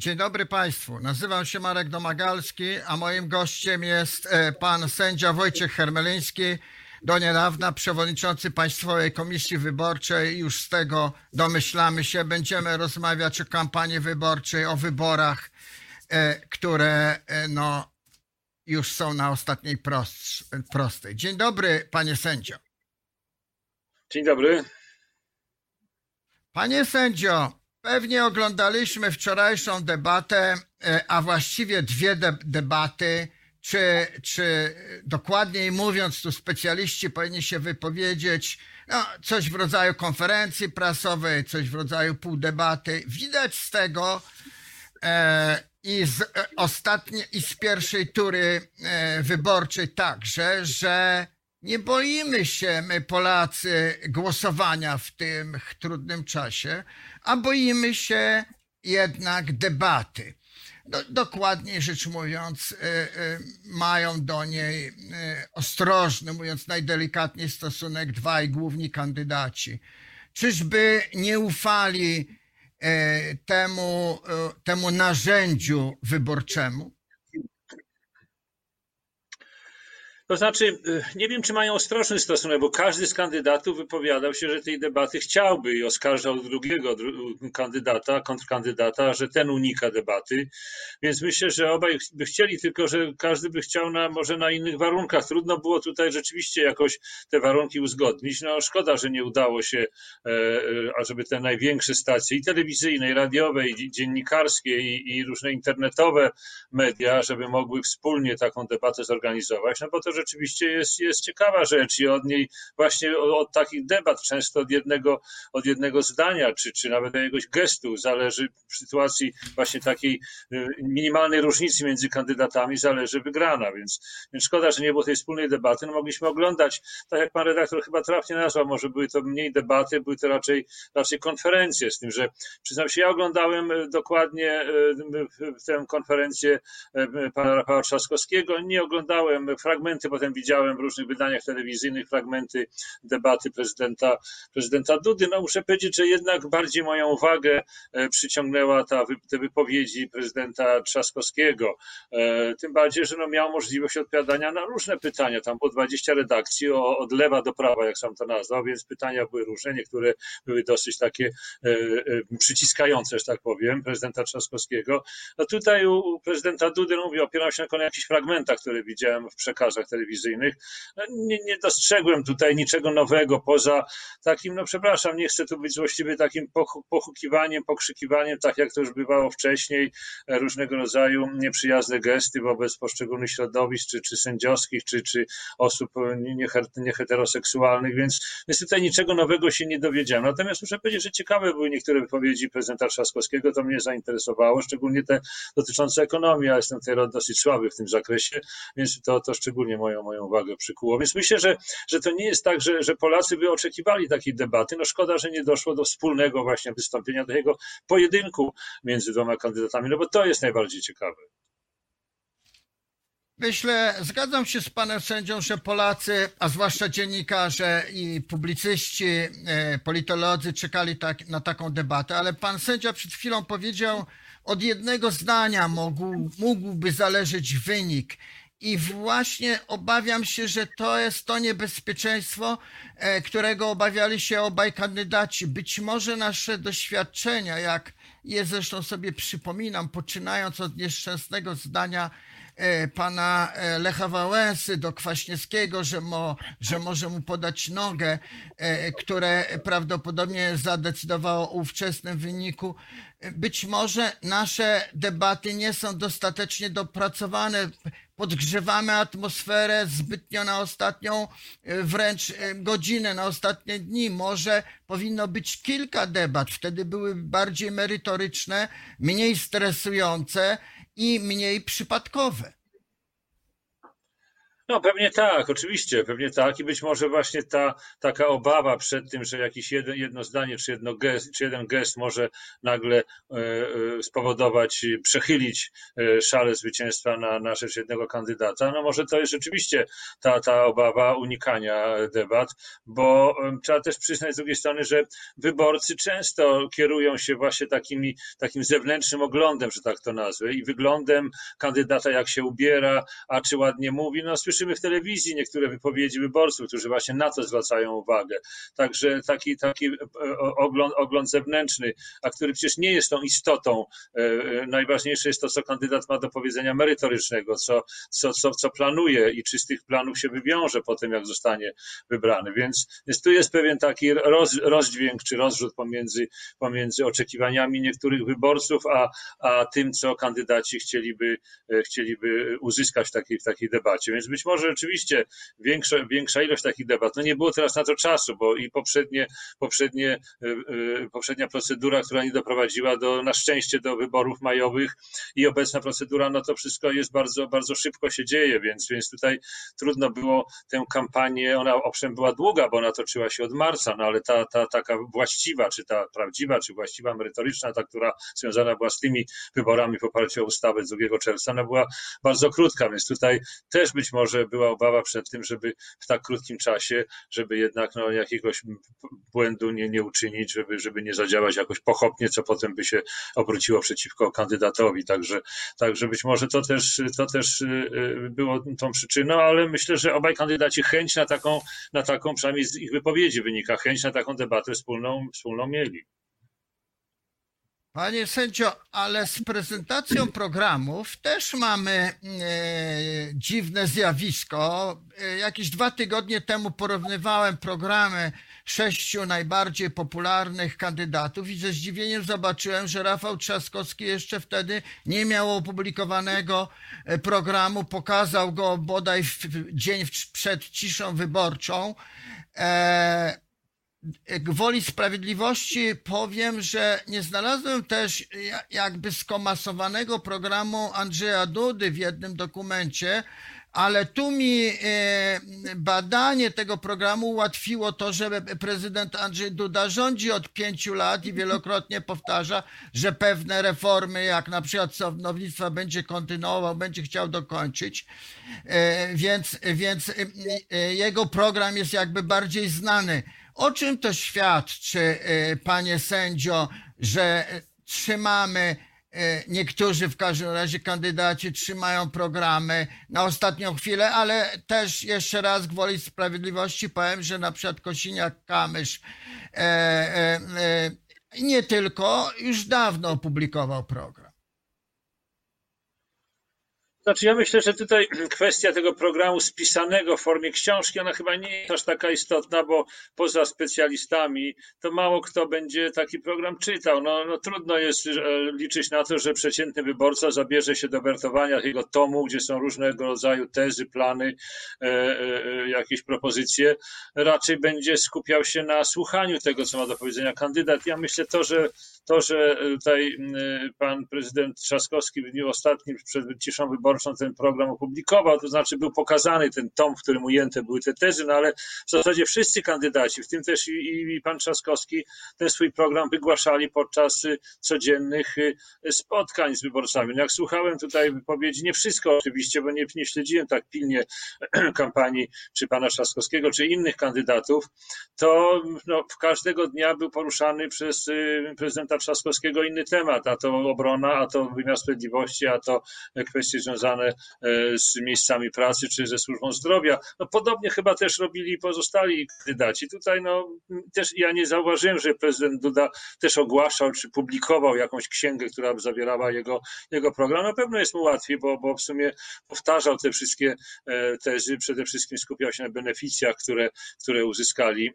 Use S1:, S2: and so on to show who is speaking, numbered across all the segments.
S1: Dzień dobry Państwu. Nazywam się Marek Domagalski, a moim gościem jest e, pan sędzia Wojciech Hermeliński, do niedawna przewodniczący Państwowej Komisji Wyborczej. Już z tego domyślamy się. Będziemy rozmawiać o kampanii wyborczej, o wyborach, e, które e, no, już są na ostatniej prost, prostej. Dzień dobry, panie sędzio.
S2: Dzień dobry.
S1: Panie sędzio, pewnie oglądaliśmy wczorajszą debatę, e, a właściwie dwie de debaty. Czy, czy dokładniej mówiąc, tu specjaliści powinni się wypowiedzieć, no, coś w rodzaju konferencji prasowej, coś w rodzaju półdebaty. Widać z tego e, i z e, i z pierwszej tury e, wyborczej także, że nie boimy się my Polacy głosowania w tym trudnym czasie, a boimy się jednak debaty. Do, dokładniej rzecz mówiąc, y, y, mają do niej y, ostrożny, mówiąc najdelikatniej, stosunek dwaj główni kandydaci. Czyżby nie ufali temu, temu narzędziu wyborczemu?
S2: To znaczy, y, nie wiem, czy mają ostrożny stosunek, bo każdy z kandydatów wypowiadał się, że tej debaty chciałby i oskarżał drugiego kandydata, kontrkandydata, że ten unika debaty. Więc myślę, że obaj by chcieli, tylko że każdy by chciał na, może na innych warunkach. Trudno było tutaj rzeczywiście jakoś te warunki uzgodnić. No szkoda, że nie udało się, e, e, ażeby te największe stacje i telewizyjne, i radiowe, i dziennikarskie, i, i różne internetowe media, żeby mogły wspólnie taką debatę zorganizować, no bo to, że rzeczywiście jest, jest ciekawa rzecz i od niej właśnie od, takich debat, często od jednego, od jednego zdania, czy, czy nawet jakiegoś gestu zależy w sytuacji właśnie takiej y, minimalnej różnicy między kandydatami zależy wygrana, więc, więc szkoda, że nie było tej wspólnej debaty. No mogliśmy oglądać, tak jak pan redaktor chyba trafnie nazwał, może były to mniej debaty, były to raczej, raczej konferencje, z tym, że przyznam się, ja oglądałem y, dokładnie y, tę konferencję pana Rafała Trzaskowskiego, nie oglądałem fragmenty potem widziałem w różnych wydaniach telewizyjnych fragmenty debaty prezydenta, prezydenta Dudy. No muszę powiedzieć, że jednak bardziej moją uwagę e, przyciągnęła ta, te wypowiedzi prezydenta Trzaskowskiego. E, tym bardziej, że no miał możliwość odpowiadania na różne pytania. Tam było 20 redakcji od lewa do prawa, jak sam to nazwał, więc pytania były różne. Niektóre były dosyć takie e, przyciskające, że tak powiem, prezydenta Trzaskowskiego. No tutaj u prezydenta Dudy, no mówię, opieram się na jakichś fragmentach, które widziałem w przekazach telewizyjnych. No, nie, nie dostrzegłem tutaj niczego nowego poza takim, no przepraszam, nie chcę tu być właściwie takim pochukiwaniem, pokrzykiwaniem, tak jak to już bywało wcześniej, różnego rodzaju nieprzyjazne gesty wobec poszczególnych środowisk, czy, czy sędziowskich, czy, czy osób nieheteroseksualnych, więc, więc tutaj niczego nowego się nie dowiedziałem. Natomiast muszę powiedzieć, że ciekawe były niektóre wypowiedzi prezydenta Trzaskowskiego, to mnie zainteresowało, szczególnie te dotyczące ekonomii. Ja jestem tutaj dosyć słaby w tym zakresie, więc to, to szczególnie moją, moją uwagę przykuło. Więc myślę, że, że to nie jest tak, że, że Polacy by oczekiwali takiej debaty. No szkoda, że nie doszło do wspólnego właśnie wystąpienia, do jego pojedynku między dwoma kandydatami, no bo to jest najbardziej ciekawe.
S1: Myślę, zgadzam się z panem sędzią, że Polacy, a zwłaszcza dziennikarze i publicyści, e, politolodzy czekali tak, na taką debatę, ale pan sędzia przed chwilą powiedział, od jednego zdania mógł, mógłby zależeć wynik. I właśnie obawiam się, że to jest to niebezpieczeństwo, e, którego obawiali się obaj kandydaci. Być może nasze doświadczenia, jak je zresztą sobie przypominam, poczynając od nieszczęsnego zdania pana e, Lecha Wałęsy do Kwaśniewskiego, że, mo, że może mu podać nogę, które prawdopodobnie zadecydowało o ówczesnym wyniku. Być może nasze debaty nie są dostatecznie dopracowane podgrzewamy atmosferę zbytnio na ostatnią e, wręcz e, godzinę, na ostatnie dni. Może powinno być kilka debat, wtedy były bardziej merytoryczne, mniej stresujące i mniej przypadkowe.
S2: No pewnie tak, oczywiście, pewnie tak. I być może właśnie ta taka obawa przed tym, że jakieś jedno, jedno zdanie czy, jedno gest, czy jeden gest może nagle e, e, spowodować, przechylić e, szale zwycięstwa na, na rzecz jednego kandydata, no może to jest rzeczywiście ta, ta obawa unikania debat, bo trzeba też przyznać z drugiej strony, że wyborcy często kierują się właśnie takimi, takim zewnętrznym oglądem, że tak to nazwę i wyglądem kandydata, jak się ubiera, a czy ładnie mówi, no słyszy słyszymy w telewizji niektóre wypowiedzi wyborców, którzy właśnie na to zwracają uwagę. Także taki, taki e, ogląd, ogląd zewnętrzny, a który przecież nie jest tą istotą. E, e, najważniejsze jest to, co kandydat ma do powiedzenia merytorycznego, co, co, co, co planuje i czy z tych planów się wywiąże potem, jak zostanie wybrany. Więc, więc tu jest pewien taki roz, rozdźwięk czy rozrzut pomiędzy, pomiędzy oczekiwaniami niektórych wyborców, a, a tym, co kandydaci chcieliby, chcieliby uzyskać w takiej, w takiej debacie. Więc być może rzeczywiście większa, większa ilość takich debat. No nie było teraz na to czasu, bo i poprzednie, poprzednie, e, e, poprzednia procedura, która nie doprowadziła do, na szczęście do wyborów majowych i obecna procedura, no to wszystko jest bardzo, bardzo szybko się dzieje, więc, więc tutaj trudno było tę kampanię, ona owszem była długa, bo ona toczyła się od marca, no ale ta, ta taka właściwa, czy ta prawdziwa, czy właściwa merytoryczna, ta, która związana była z tymi wyborami w oparciu o ustawę z 2 czerwca, ona była bardzo krótka, więc tutaj też być może może była obawa przed tym, żeby w tak krótkim czasie, żeby jednak no, jakiegoś błędu nie, nie uczynić, żeby, żeby nie zadziałać jakoś pochopnie, co potem by się obróciło przeciwko kandydatowi. Także, także być może to też, to też y, y, było tą przyczyną, ale myślę, że obaj kandydaci chęć na taką, na taką, przynajmniej z ich wypowiedzi wynika, chęć na taką debatę wspólną, wspólną mieli.
S1: Panie sędzio, ale z prezentacją programów też mamy e, dziwne zjawisko. E, jakieś dwa tygodnie temu porównywałem programy sześciu najbardziej popularnych kandydatów i ze zdziwieniem zobaczyłem, że Rafał Trzaskowski jeszcze wtedy nie miał opublikowanego e, programu. Pokazał go bodaj w dzień przed ciszą wyborczą. E, gwoli sprawiedliwości powiem, że nie znalazłem też jakby skomasowanego programu Andrzeja Dudy w jednym dokumencie, ale tu mi e, badanie tego programu ułatwiło to, że prezydent Andrzej Duda rządzi od pięciu lat i wielokrotnie powtarza, że pewne reformy, jak na przykład sądownictwa, będzie kontynuował, będzie chciał dokończyć. E, więc, więc e, jego program jest jakby bardziej znany. O czym to świadczy, e, panie sędzio, że trzymamy, e, niektórzy w każdym razie kandydaci trzymają programy na ostatnią chwilę, ale też jeszcze raz gwoli sprawiedliwości powiem, że na przykład Kosiniak-Kamysz e, nie tylko, już dawno opublikował program.
S2: Znaczy ja myślę, że tutaj kwestia tego programu spisanego w formie książki, ona chyba nie jest aż taka istotna, bo poza specjalistami to mało kto będzie taki program czytał. No, no trudno jest e, liczyć na to, że przeciętny wyborca zabierze się do wertowania tego tomu, gdzie są różnego rodzaju tezy, plany, e, e, jakieś propozycje. Raczej będzie skupiał się na słuchaniu tego, co ma do powiedzenia kandydat. Ja myślę to, że to, że tutaj pan prezydent Trzaskowski w dniu ostatnim przed ciszą wyborczą ten program opublikował, to znaczy był pokazany ten tom, w którym ujęte były te tezy, no ale w zasadzie wszyscy kandydaci, w tym też i, i pan Trzaskowski, ten swój program wygłaszali podczas y, codziennych y, spotkań z wyborcami. No jak słuchałem tutaj wypowiedzi, nie wszystko oczywiście, bo nie, nie śledziłem tak pilnie kampanii czy pana Trzaskowskiego, czy innych kandydatów, to no, każdego dnia był poruszany przez y, prezydenta Trzaskowskiego inny temat, a to obrona, a to wymiar sprawiedliwości, a to kwestie związane e, z miejscami pracy czy ze służbą zdrowia. No podobnie chyba też robili pozostali kandydaci. Tutaj no też ja nie zauważyłem, że prezydent Duda też ogłaszał czy publikował jakąś księgę, która by zawierała jego, jego program. Na pewno jest mu łatwiej, bo, bo w sumie powtarzał te wszystkie e, tezy, przede wszystkim skupiał się na beneficjach, które, które uzyskali e,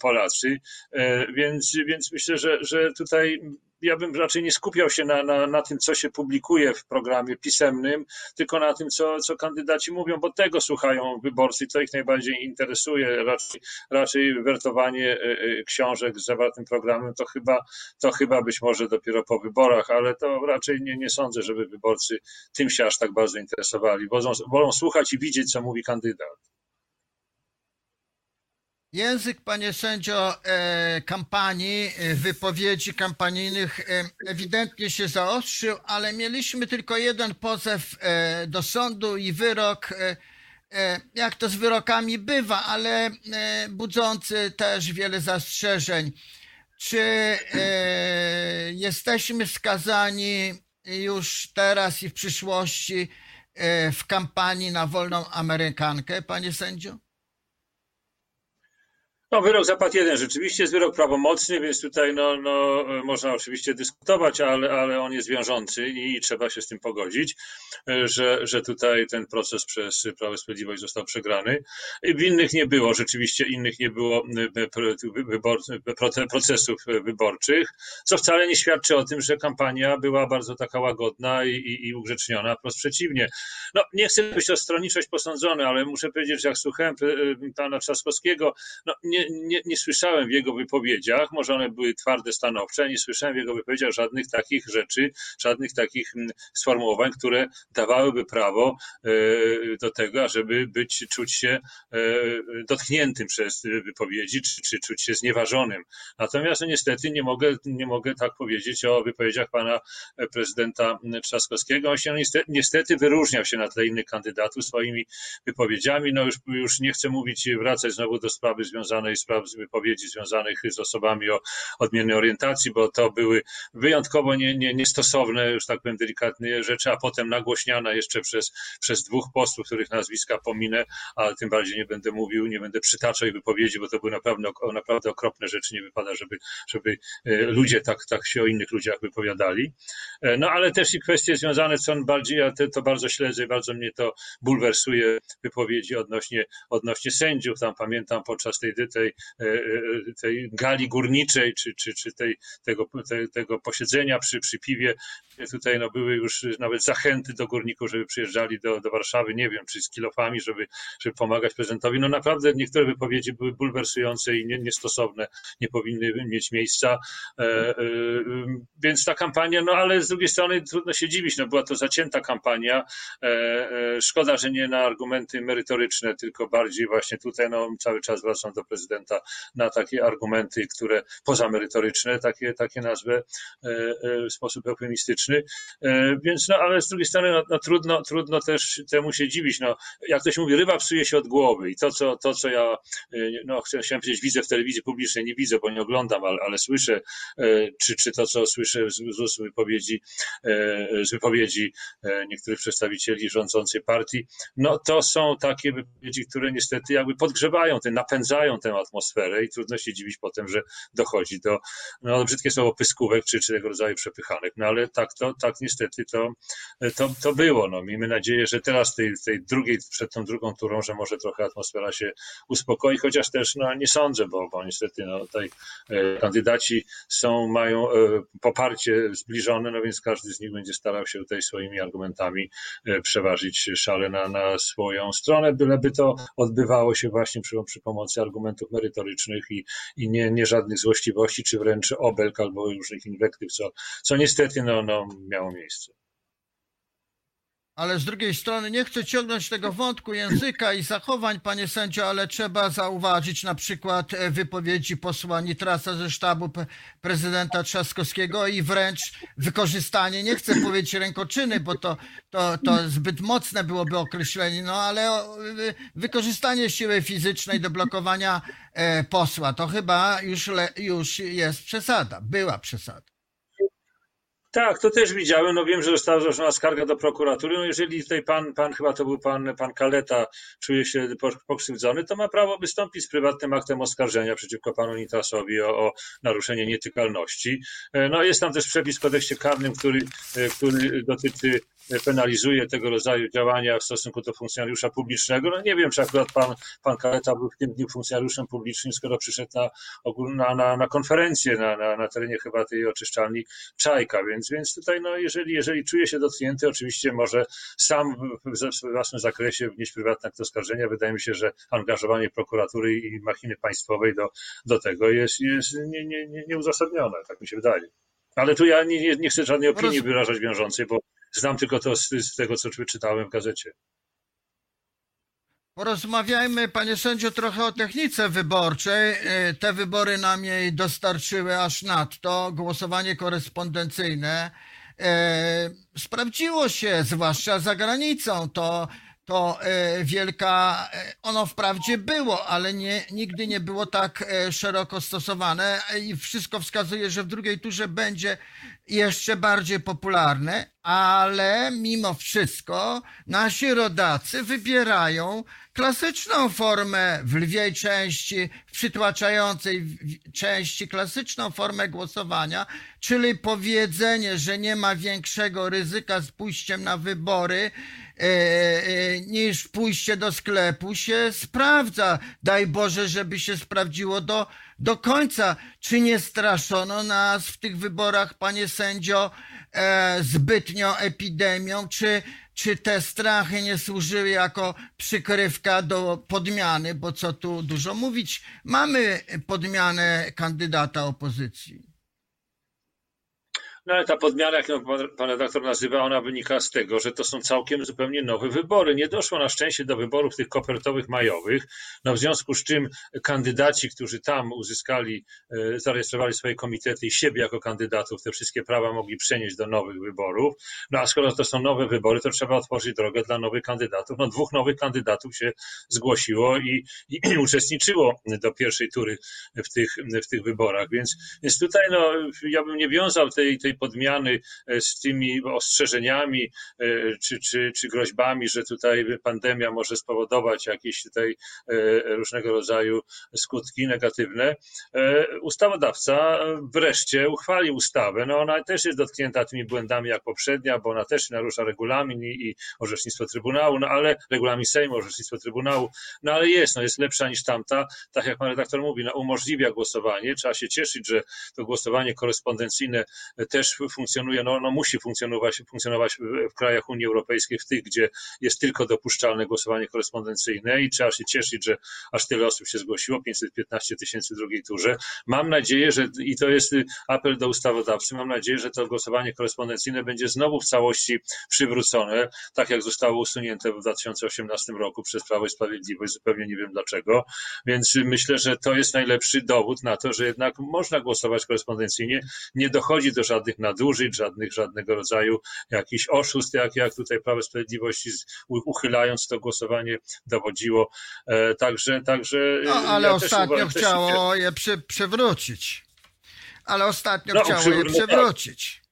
S2: Polacy. Więc, więc myślę, że, że tutaj ja bym raczej nie skupiał się na, na, na tym, co się publikuje w programie pisemnym, tylko na tym, co, co kandydaci mówią, bo tego słuchają wyborcy, to ich najbardziej interesuje. Raczej, raczej wertowanie książek z zawartym programem to chyba, to chyba być może dopiero po wyborach, ale to raczej nie, nie sądzę, żeby wyborcy tym się aż tak bardzo interesowali. Wolą, wolą słuchać i widzieć, co mówi kandydat.
S1: Język, panie sędzio, e, kampanii, e, wypowiedzi kampanijnych e, ewidentnie się zaostrzył, ale mieliśmy tylko jeden pozew do sądu i wyrok, jak to z wyrokami bywa, ale budzący też wiele zastrzeżeń. Czy jesteśmy skazani już teraz i w przyszłości w kampanii na wolną Amerykankę, panie sędzio?
S2: No, wyrok zapadł jeden. Rzeczywiście jest wyrok prawomocny, więc tutaj no, no, można oczywiście dyskutować, ale, ale on jest wiążący i trzeba się z tym pogodzić, że, że tutaj ten proces przez Prawo i Sprawiedliwość został przegrany. W innych nie było, rzeczywiście innych nie było wybor, procesów wyborczych, co wcale nie świadczy o tym, że kampania była bardzo taka łagodna i, i, i ugrzeczniona. Wprost przeciwnie. No, nie chcę być o stronniczość posądzony, ale muszę powiedzieć, że jak słuchałem pana Trzaskowskiego, no, nie, nie, nie, słyszałem w jego wypowiedziach, może one były twarde, stanowcze, nie słyszałem w jego wypowiedziach żadnych takich rzeczy, żadnych takich mm, sformułowań, które dawałyby prawo e, do tego, ażeby być, czuć się e, dotkniętym przez wypowiedzi, czy, czy czuć się znieważonym. Natomiast no, niestety nie mogę, nie mogę tak powiedzieć o wypowiedziach pana prezydenta Trzaskowskiego. On się niestety, niestety wyróżniał się na tle innych kandydatów swoimi wypowiedziami. No już, już nie chcę mówić, wracać znowu do sprawy związanej i spraw z wypowiedzi związanych z osobami o odmiennej orientacji, bo to były wyjątkowo nie, nie, niestosowne, już tak powiem, delikatne rzeczy, a potem nagłośniana jeszcze przez, przez dwóch posłów, których nazwiska pominę, ale tym bardziej nie będę mówił, nie będę przytaczał ich wypowiedzi, bo to były naprawdę, naprawdę okropne rzeczy. Nie wypada, żeby, żeby e, ludzie tak, tak się o innych ludziach wypowiadali. E, no ale też i kwestie związane, co bardziej, ja to bardzo śledzę, bardzo mnie to bulwersuje, wypowiedzi odnośnie, odnośnie sędziów. Tam pamiętam podczas tej, tej e, e, tej gali górniczej, czy, czy, czy tej, tego, te, tego posiedzenia przy, przy piwie. Tutaj no, były już nawet zachęty do górników, żeby przyjeżdżali do, do Warszawy, nie wiem, czy z kilofami, żeby, żeby pomagać prezydentowi. No naprawdę niektóre wypowiedzi były bulwersujące i nie, niestosowne, nie powinny mieć miejsca. E, e, więc ta kampania, no ale z drugiej strony trudno się dziwić, no była to zacięta kampania. E, e szkoda, że nie na argumenty merytoryczne, tylko bardziej właśnie tutaj no, cały czas wracam do prezydenta prezydenta na takie argumenty, które pozamerytoryczne, takie, takie nazwę e, e, w sposób eufemistyczny. E, więc, no, ale z drugiej strony, no, no, trudno, trudno też temu się dziwić. No, jak ktoś mówi, ryba psuje się od głowy i to, co, to, co ja, no, chciałem powiedzieć, widzę w telewizji publicznej, nie widzę, bo nie oglądam, ale, ale słyszę, czy, czy to, co słyszę z, z wypowiedzi, z wypowiedzi niektórych przedstawicieli rządzącej partii, no to są takie wypowiedzi, które niestety jakby podgrzewają, te, napędzają tę atmosferę i trudno się dziwić potem, że dochodzi do, no brzydkie słowo, pyskówek czy, czy tego rodzaju przepychanek. No ale tak to, tak niestety to, to, to było. No, miejmy nadzieję, że teraz tej, tej drugiej, przed tą drugą turą, że może trochę atmosfera się uspokoi, chociaż też no, nie sądzę, bo, bo niestety no, tutaj e, kandydaci są, mają e, poparcie zbliżone, no więc każdy z nich będzie starał się tutaj swoimi argumentami e, przeważyć szale na, na swoją stronę, byleby to odbywało się właśnie przy, przy pomocy argumentów merytorycznych i, i nie, nie żadnych złośliwości, czy wręcz obelg albo różnych inwektyw, co, co niestety no, no, miało miejsce.
S1: Ale z drugiej strony nie chcę ciągnąć tego wątku języka i zachowań, panie sędzio, ale trzeba zauważyć na przykład e, wypowiedzi posła Nitrasa ze sztabu prezydenta Trzaskowskiego i wręcz wykorzystanie, nie chcę powiedzieć rękoczyny, bo to, to, to zbyt mocne byłoby określenie, no ale wykorzystanie siły fizycznej do blokowania e, posła, to chyba już, już jest przesada, była przesada.
S2: Tak, to też widziałem. No wiem, że została złożona skarga do prokuratury. No jeżeli tutaj pan, pan chyba to był pan, pan Kaleta, czuje się pokrzywdzony, to ma prawo wystąpić z prywatnym aktem oskarżenia przeciwko panu Nitrasowi o, o naruszenie nietykalności. E, no jest tam też przepis w kodeksie karnym, który, e, który dotyczy penalizuje tego rodzaju działania w stosunku do funkcjonariusza publicznego. No nie wiem, czy akurat pan, pan Kaleta był w tym dniu funkcjonariuszem publicznym, skoro przyszedł na, na, na, na konferencję na, na, na terenie chyba tej oczyszczalni Czajka, więc, więc tutaj no, jeżeli, jeżeli czuje się dotknięty, oczywiście może sam w, własnym zakresie wnieść prywatne akt oskarżenia. Wydaje mi się, że angażowanie prokuratury i machiny państwowej do, do tego jest, jest nie, nie, nie, nieuzasadnione, tak mi się wydaje. Ale tu ja nie, nie chcę żadnej opinii wyrażać wiążącej, bo znam tylko to z, z tego, co czytałem w gazecie.
S1: Porozmawiajmy, panie sędzio, trochę o technice wyborczej. Y, te wybory nam jej dostarczyły aż nadto. Głosowanie korespondencyjne y, sprawdziło się, zwłaszcza za granicą. To to e, wielka, e, ono wprawdzie było, ale nie, nigdy nie było tak e, szeroko stosowane. I wszystko wskazuje, że w drugiej turze będzie jeszcze bardziej popularne, ale mimo wszystko nasi rodacy wybierają klasyczną formę w lwiej części, w przytłaczającej części klasyczną formę głosowania, czyli powiedzenie, że nie ma większego ryzyka z pójściem na wybory, niż pójście do sklepu się sprawdza. Daj Boże, żeby się sprawdziło do, do końca. Czy nie straszono nas w tych wyborach, panie sędzio, e, zbytnio epidemią? Czy, czy te strachy nie służyły jako przykrywka do podmiany? Bo co tu dużo mówić, mamy podmianę kandydata opozycji.
S2: No ale ta podmiana, jak ją pan redaktor nazywa, ona wynika z tego, że to są całkiem zupełnie nowe wybory. Nie doszło na szczęście do wyborów tych kopertowych majowych, no w związku z czym kandydaci, którzy tam uzyskali, e, zarejestrowali swoje komitety i siebie jako kandydatów, te wszystkie prawa mogli przenieść do nowych wyborów. No a skoro to są nowe wybory, to trzeba otworzyć drogę dla nowych kandydatów. No dwóch nowych kandydatów się zgłosiło i, i, i uczestniczyło do pierwszej tury w tych, w tych wyborach, więc, więc tutaj no, ja bym nie wiązał tej, tej podmiany e, z tymi ostrzeżeniami e, czy, czy, czy groźbami, że tutaj pandemia może spowodować jakieś tutaj e, różnego rodzaju skutki negatywne. Ustawodawca wreszcie uchwalił ustawę. No ona też jest dotknięta tymi błędami jak poprzednia, bo ona też narusza regulamin i orzecznictwo Trybunału, no ale regulamin Sejmu, orzecznictwo Trybunału, no ale jest, no jest lepsza niż tamta. Tak jak pan redaktor mówi, no umożliwia głosowanie. Trzeba się cieszyć, że to głosowanie korespondencyjne też też funkcjonuje, no, no musi funkcjonować, funkcjonować w krajach Unii Europejskiej, w tych, gdzie jest tylko dopuszczalne głosowanie korespondencyjne i trzeba się cieszyć, że aż tyle osób się zgłosiło, 515 tysięcy w drugiej turze. Mam nadzieję, że i to jest apel do ustawodawcy, mam nadzieję, że to głosowanie korespondencyjne będzie znowu w całości przywrócone, tak jak zostało usunięte w 2018 roku przez Prawo i Sprawiedliwość, zupełnie nie wiem dlaczego, więc myślę, że to jest najlepszy dowód na to, że jednak można głosować korespondencyjnie, nie dochodzi do żadnych żadnych nadużyć, żadnych, żadnego rodzaju jakichś oszustw, jak, jak tutaj Prawo Sprawiedliwości uchylając to głosowanie dowodziło. E, także, także.
S1: No, ale ja ostatnio uważam, chciało je przy, przywrócić. Ale ostatnio no, chciało je przywrócić.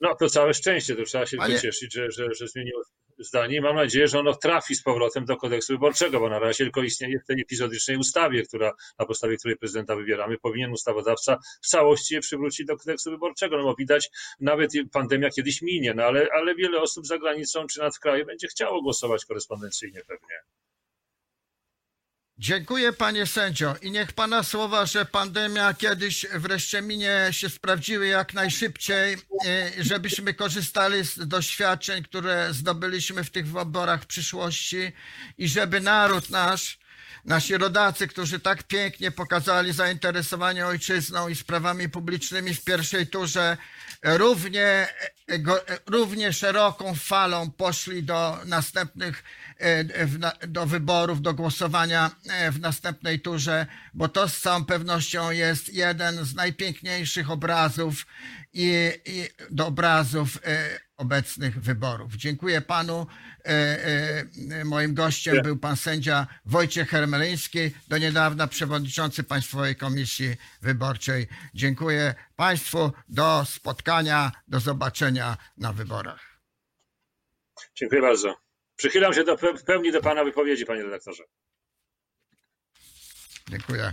S2: No to całe szczęście, to trzeba się Panie... cieszyć, że, że, że zmieniło zdanie i mam nadzieję, że ono trafi z powrotem do kodeksu wyborczego, bo na razie tylko istnieje w tej epizodycznej ustawie, która, na podstawie której prezydenta wybieramy, powinien ustawodawca w całości je przywrócić do kodeksu wyborczego, no bo widać, nawet pandemia kiedyś minie, no ale, ale wiele osób za granicą czy nad w kraju będzie chciało głosować korespondencyjnie pewnie.
S1: Dziękuję panie sędzio i niech pana słowa, że pandemia kiedyś wreszcie minie się sprawdziły jak najszybciej, żebyśmy korzystali z doświadczeń, które zdobyliśmy w tych wyborach w przyszłości i żeby naród nasz, nasi rodacy, którzy tak pięknie pokazali zainteresowanie ojczyzną i sprawami publicznymi w pierwszej turze, równie, równie szeroką falą poszli do następnych E, do wyborów, do głosowania e, w następnej turze, bo to z całą pewnością jest jeden z najpiękniejszych obrazów i, i do obrazów e, obecnych wyborów. Dziękuję panu. Moim gościem był pan sędzia Wojciech Hermeliński, do niedawna przewodniczący Państwowej Komisji Wyborczej. Dziękuję państwu. Do spotkania, do zobaczenia na wyborach.
S2: Dziękuję bardzo. Przychylam się do, w pełni do Pana wypowiedzi, Panie redaktorze.
S1: Dziękuję.